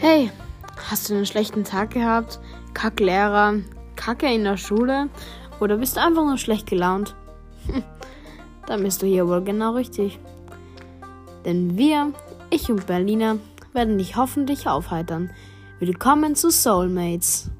Hey, hast du einen schlechten Tag gehabt? Kacklehrer, Kacke in der Schule? Oder bist du einfach nur schlecht gelaunt? Dann bist du hier wohl genau richtig. Denn wir, ich und Berliner, werden dich hoffentlich aufheitern. Willkommen zu Soulmates.